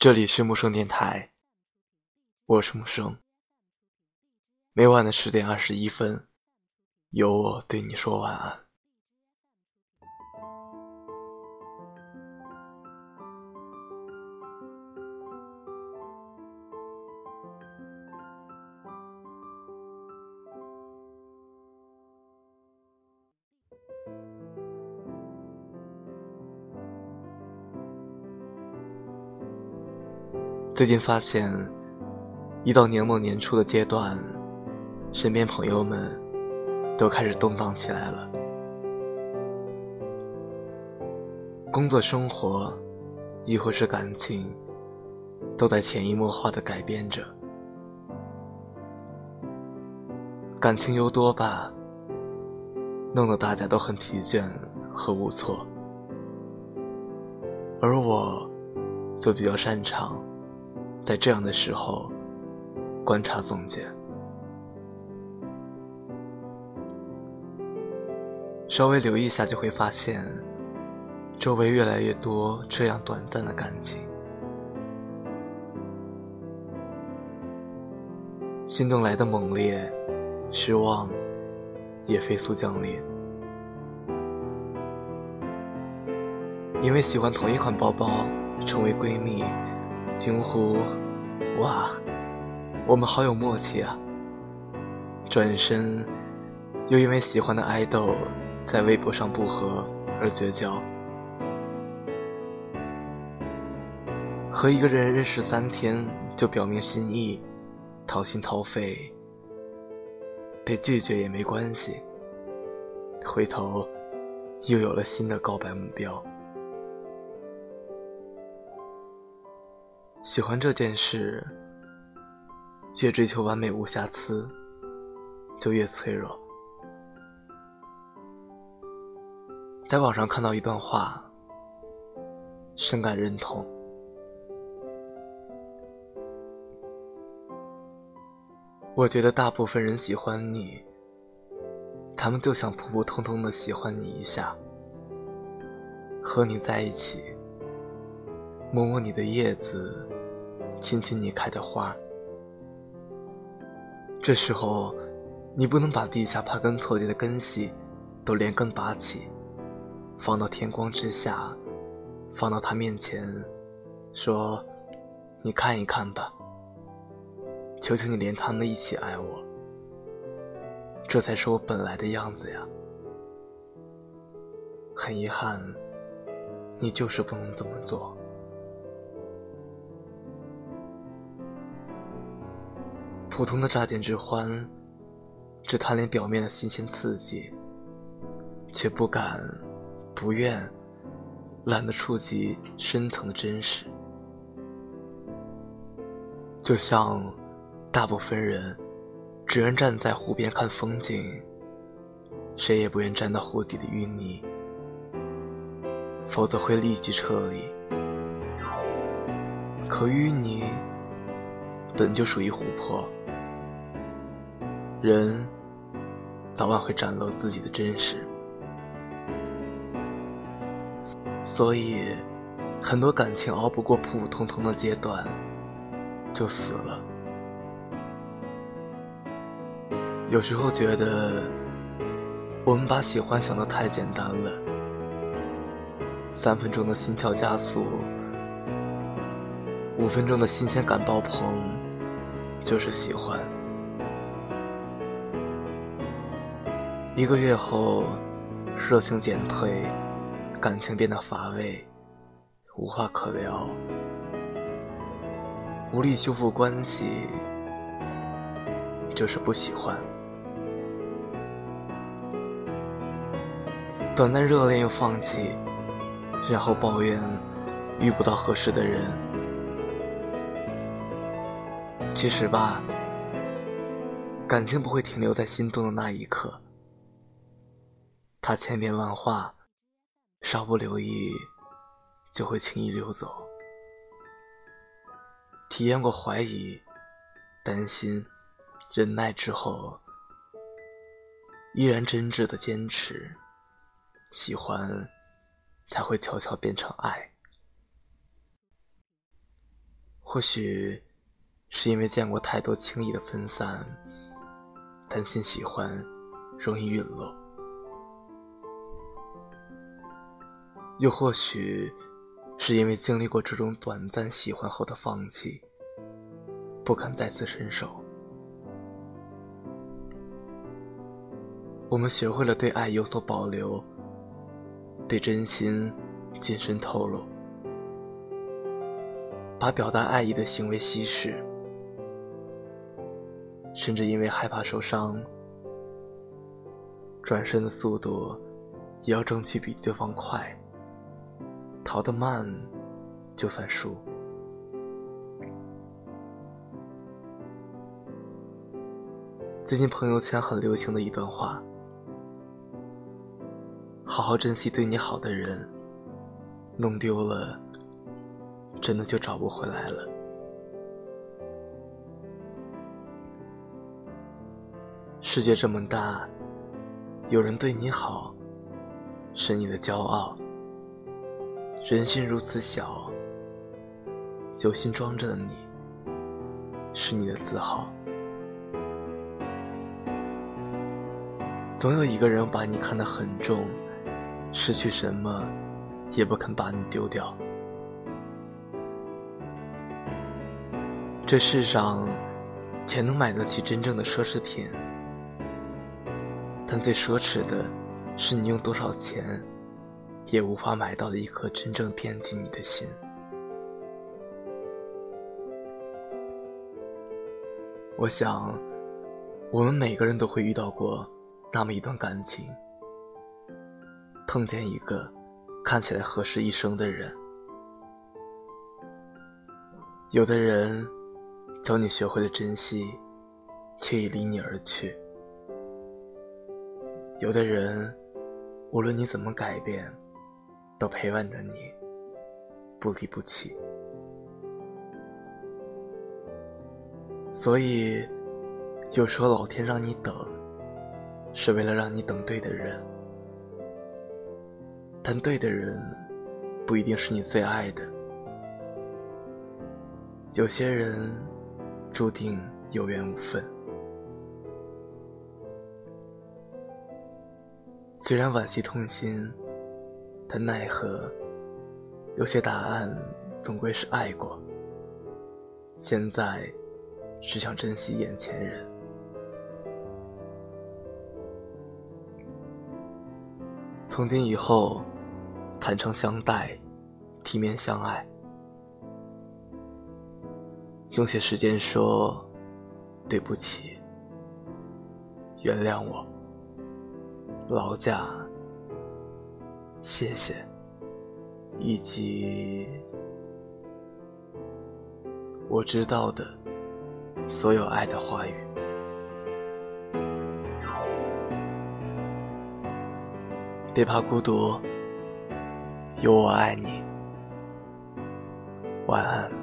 这里是木生电台，我是木生。每晚的十点二十一分，由我对你说晚安。最近发现，一到年末年初的阶段，身边朋友们都开始动荡起来了。工作、生活，亦或是感情，都在潜移默化的改变着。感情由多吧，弄得大家都很疲倦和无措，而我，就比较擅长。在这样的时候，观察总结，稍微留意一下，就会发现，周围越来越多这样短暂的感情。心动来的猛烈，失望也飞速降临。因为喜欢同一款包包，成为闺蜜。惊呼：“哇，我们好有默契啊！”转身，又因为喜欢的爱豆在微博上不和而绝交。和一个人认识三天就表明心意，掏心掏肺，被拒绝也没关系。回头，又有了新的告白目标。喜欢这件事，越追求完美无瑕疵，就越脆弱。在网上看到一段话，深感认同。我觉得大部分人喜欢你，他们就想普普通通的喜欢你一下，和你在一起。摸摸你的叶子，亲亲你开的花。这时候，你不能把地下爬根错节的根系都连根拔起，放到天光之下，放到他面前，说：“你看一看吧，求求你连他们一起爱我。”这才是我本来的样子呀。很遗憾，你就是不能这么做。普通的乍见之欢，只贪恋表面的新鲜刺激，却不敢、不愿、懒得触及深层的真实。就像大部分人只愿站在湖边看风景，谁也不愿站到湖底的淤泥，否则会立即撤离。可淤泥本就属于湖泊。人早晚会展露自己的真实，所以很多感情熬不过普普通通的阶段，就死了。有时候觉得我们把喜欢想的太简单了，三分钟的心跳加速，五分钟的新鲜感爆棚，就是喜欢。一个月后，热情减退，感情变得乏味，无话可聊，无力修复关系，就是不喜欢。短暂热恋又放弃，然后抱怨遇不到合适的人。其实吧，感情不会停留在心动的那一刻。他千变万化，稍不留意就会轻易溜走。体验过怀疑、担心、忍耐之后，依然真挚的坚持，喜欢才会悄悄变成爱。或许是因为见过太多轻易的分散，担心喜欢容易陨落；又或许是因为经历过这种短暂喜欢后的放弃，不敢再次伸手。我们学会了对爱有所保留，对真心谨慎透露。把表达爱意的行为稀释，甚至因为害怕受伤，转身的速度也要争取比对方快，逃得慢就算输。最近朋友圈很流行的一段话：好好珍惜对你好的人，弄丢了。真的就找不回来了。世界这么大，有人对你好，是你的骄傲；人心如此小，有心装着的你，是你的自豪。总有一个人把你看得很重，失去什么，也不肯把你丢掉。这世上，钱能买得起真正的奢侈品，但最奢侈的，是你用多少钱，也无法买到的一颗真正惦记你的心。我想，我们每个人都会遇到过那么一段感情，碰见一个看起来合适一生的人，有的人。教你学会了珍惜，却已离你而去。有的人，无论你怎么改变，都陪伴着你，不离不弃。所以，有时候老天让你等，是为了让你等对的人。但对的人，不一定是你最爱的。有些人。注定有缘无分。虽然惋惜痛心，但奈何，有些答案总归是爱过。现在，只想珍惜眼前人。从今以后，坦诚相待，体面相爱。用些时间说对不起，原谅我，劳驾，谢谢，以及我知道的所有爱的话语。别怕孤独，有我爱你。晚安。